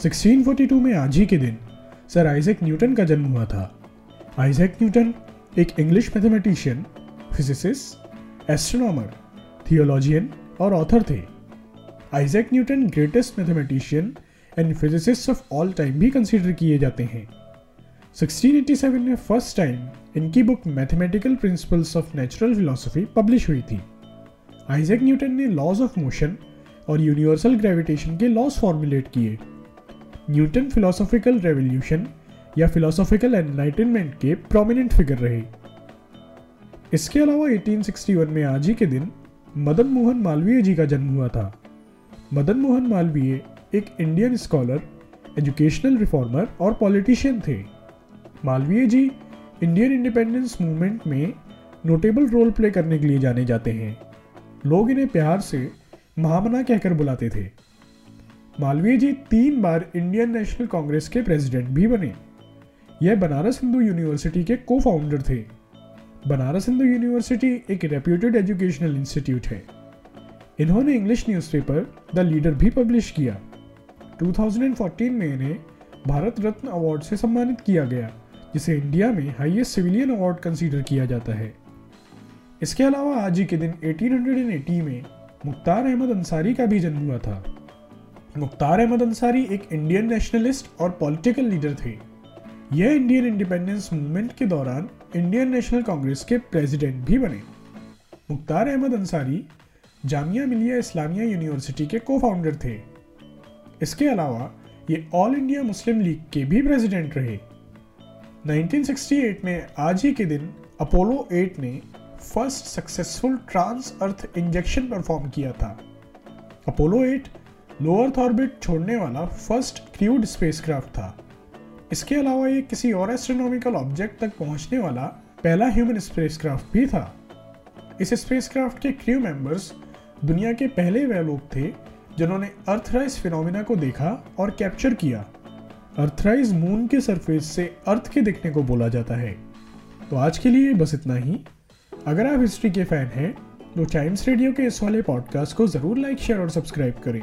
1642 में आज ही के दिन सर आइजैक न्यूटन का जन्म हुआ था। आइजैक न्यूटन एक English mathematician physicist astronomer theologian और ऑथर थे। Isaac Newton greatest mathematician and physicist of all time भी कंसिडर किए जाते हैं। 1687 में फ़र्स्ट टाइम इनकी book mathematical principles of natural philosophy publish हुई थी। आइजैक न्यूटन ने लॉज ऑफ़ मोशन और यूनिवर्सल ग्रेविटेशन के लॉज फॉर्मुलेट किए। न्यूटन फिलोसॉफिकल रेवोल्यूशन या फिलोसॉफिकल एनलाइटनमेंट के प्रोमिनेंट फिगर रहे। इसके अलावा 1861 में आज ही के दिन मदन मोहन मालवीय जी का जन्म हुआ था। मदन मोहन मालवीय एक इंडियन स्कॉलर एजुकेशनल रिफॉर्मर और पॉलिटिशियन थे। Malaviya ji Indian independence movement में नोटेबल रोल प्ले करने के लिए जाने जाते हैं। लोग इन्हें प्यार से महामना कहकर बुलाते थे। मालवीय जी तीन बार इंडियन नेशनल कांग्रेस के प्रेसिडेंट भी बने। यह बनारस हिंदू यूनिवर्सिटी के को फाउंडर थे। बनारस हिंदू यूनिवर्सिटी एक रेप्यूटेड एजुकेशनल इंस्टीट्यूट है। इन्होंने इंग्लिश न्यूज़पेपर द लीडर भी पब्लिश किया। 2014 में इन्हें भारत रत्न अवार्ड से सम्मानित किया गया, जिसे इंडिया में हाईएस्ट सिविलियन अवार्ड कंसीडर किया जाता है। इसके अलावा आज ही के दिन 1880 में मुख्तार अहमद अंसारी का भी जन्म हुआ था। मुख्तार अहमद अंसारी एक इंडियन नेशनलिस्ट और पॉलिटिकल लीडर थे। यह इंडियन इंडिपेंडेंस मूवमेंट के दौरान इंडियन नेशनल कांग्रेस के प्रेसिडेंट भी बने। मुख्तार अहमद अंसारी जामिया मिलिया इस्लामिया यूनिवर्सिटी के को फाउंडर थे। इसके अलावा ये ऑल इंडिया मुस्लिम लीग के भी प्रेसिडेंट रहे। 1968 में आज ही के दिन अपोलो 8 ने first successful trans earth injection perform किया था। अपोलो 8 लो अर्थ ऑर्बिट छोड़ने वाला फ़र्स्ट क्रूड स्पेसक्राफ्ट था। इसके अलावा ये किसी और एस्ट्रोनॉमिकल ऑब्जेक्ट तक पहुँचने वाला पहला ह्यूमन स्पेसक्राफ्ट भी था। इस स्पेसक्राफ्ट के क्रू मेंबर्स दुनिया के पहले वह लोग थे जिन्होंने अर्थराइज फिनोमिना को देखा और कैप्चर किया। अर्थराइज मून के सरफेस से अर्थ के दिखने को बोला जाता है। तो आज के लिए बस इतना ही। अगर आप हिस्ट्री के फ़ैन हैं तो टाइम्स रेडियो के इस वाले पॉडकास्ट को ज़रूर लाइक शेयर और सब्सक्राइब करें।